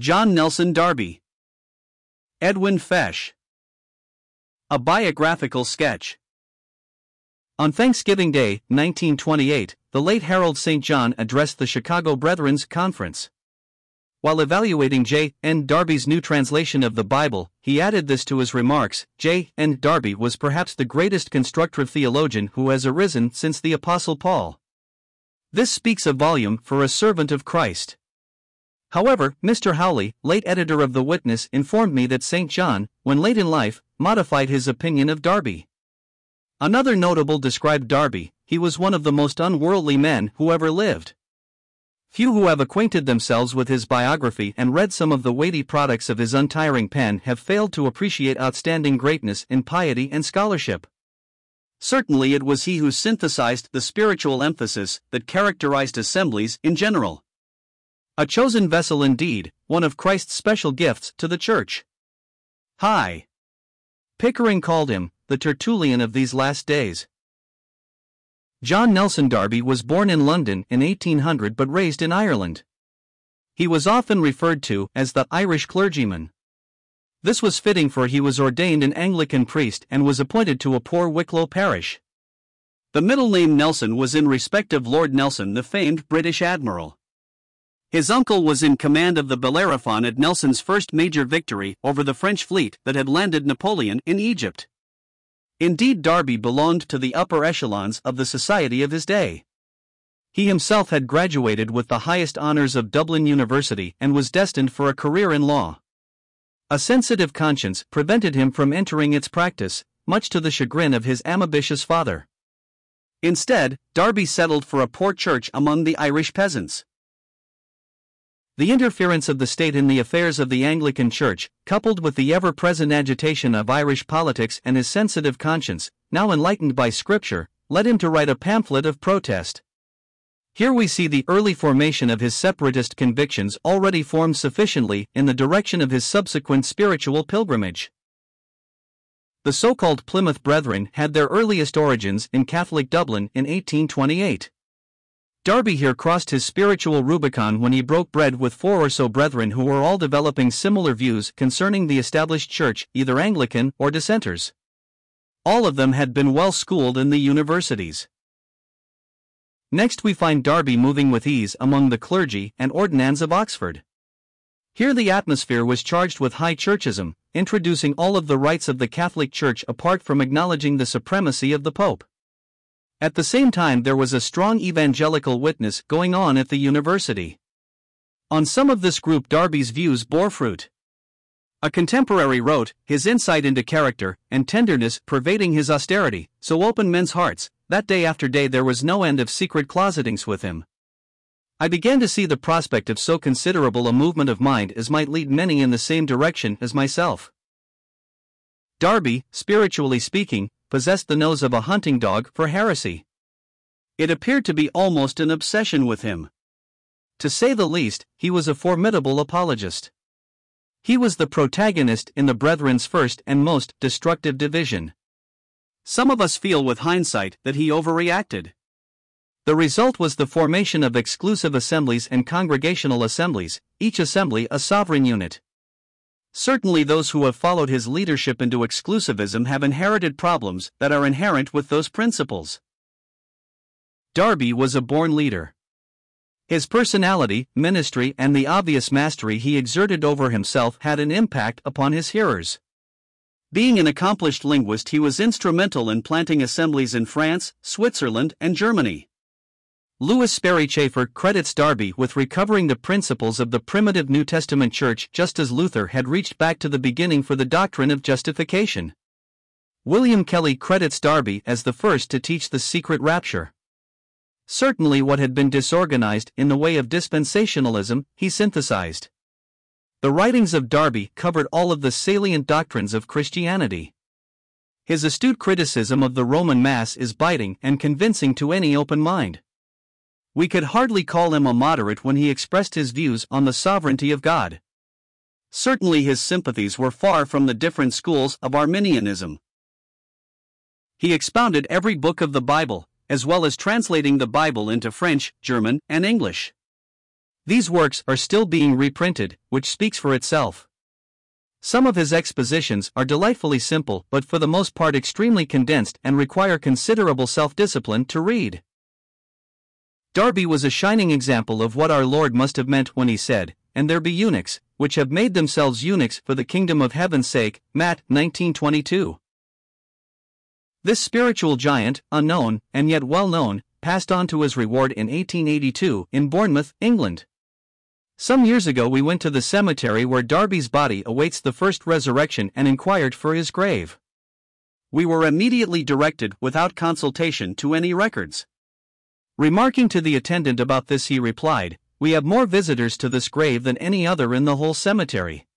John Nelson Darby. Edwin Fesch. A biographical sketch. On Thanksgiving Day, 1928, the late Harold St. John addressed the Chicago Brethren's Conference. While evaluating J. N. Darby's new translation of the Bible, he added this to his remarks J. N. Darby was perhaps the greatest constructive theologian who has arisen since the Apostle Paul. This speaks a volume for a servant of Christ. However, Mr. Howley, late editor of The Witness, informed me that St. John, when late in life, modified his opinion of Darby. Another notable described Darby, he was one of the most unworldly men who ever lived. Few who have acquainted themselves with his biography and read some of the weighty products of his untiring pen have failed to appreciate outstanding greatness in piety and scholarship. Certainly, it was he who synthesized the spiritual emphasis that characterized assemblies in general. A chosen vessel indeed, one of Christ's special gifts to the church. Hy. Pickering called him the Tertullian of these last days. John Nelson Darby was born in London in 1800 but raised in Ireland. He was often referred to as the Irish clergyman. This was fitting for he was ordained an Anglican priest and was appointed to a poor Wicklow parish. The middle name Nelson was in respect of Lord Nelson, the famed British admiral. His uncle was in command of the Bellerophon at Nelson's first major victory over the French fleet that had landed Napoleon in Egypt. Indeed, Darby belonged to the upper echelons of the society of his day. He himself had graduated with the highest honors of Dublin University and was destined for a career in law. A sensitive conscience prevented him from entering its practice, much to the chagrin of his ambitious father. Instead, Darby settled for a poor church among the Irish peasants. The interference of the state in the affairs of the Anglican Church, coupled with the ever present agitation of Irish politics and his sensitive conscience, now enlightened by Scripture, led him to write a pamphlet of protest. Here we see the early formation of his separatist convictions already formed sufficiently in the direction of his subsequent spiritual pilgrimage. The so called Plymouth Brethren had their earliest origins in Catholic Dublin in 1828. Darby here crossed his spiritual Rubicon when he broke bread with four or so brethren who were all developing similar views concerning the established church, either Anglican or dissenters. All of them had been well schooled in the universities. Next, we find Darby moving with ease among the clergy and ordinands of Oxford. Here, the atmosphere was charged with high churchism, introducing all of the rites of the Catholic Church apart from acknowledging the supremacy of the Pope. At the same time, there was a strong evangelical witness going on at the university. On some of this group, Darby's views bore fruit. A contemporary wrote, His insight into character and tenderness pervading his austerity, so open men's hearts, that day after day there was no end of secret closetings with him. I began to see the prospect of so considerable a movement of mind as might lead many in the same direction as myself. Darby, spiritually speaking, possessed the nose of a hunting dog for heresy. It appeared to be almost an obsession with him. To say the least, he was a formidable apologist. He was the protagonist in the Brethren's first and most destructive division. Some of us feel with hindsight that he overreacted. The result was the formation of exclusive assemblies and congregational assemblies, each assembly a sovereign unit. Certainly, those who have followed his leadership into exclusivism have inherited problems that are inherent with those principles. Darby was a born leader. His personality, ministry, and the obvious mastery he exerted over himself had an impact upon his hearers. Being an accomplished linguist, he was instrumental in planting assemblies in France, Switzerland, and Germany. Lewis Sperry Chafer credits Darby with recovering the principles of the primitive New Testament church just as Luther had reached back to the beginning for the doctrine of justification. William Kelly credits Darby as the first to teach the secret rapture. Certainly, what had been disorganized in the way of dispensationalism, he synthesized. The writings of Darby covered all of the salient doctrines of Christianity. His astute criticism of the Roman Mass is biting and convincing to any open mind. We could hardly call him a moderate when he expressed his views on the sovereignty of God. Certainly, his sympathies were far from the different schools of Arminianism. He expounded every book of the Bible, as well as translating the Bible into French, German, and English. These works are still being reprinted, which speaks for itself. Some of his expositions are delightfully simple but for the most part extremely condensed and require considerable self discipline to read. Darby was a shining example of what our Lord must have meant when he said, And there be eunuchs, which have made themselves eunuchs for the kingdom of heaven's sake. Matt 1922. This spiritual giant, unknown, and yet well known, passed on to his reward in 1882 in Bournemouth, England. Some years ago, we went to the cemetery where Darby's body awaits the first resurrection and inquired for his grave. We were immediately directed without consultation to any records. Remarking to the attendant about this, he replied, We have more visitors to this grave than any other in the whole cemetery.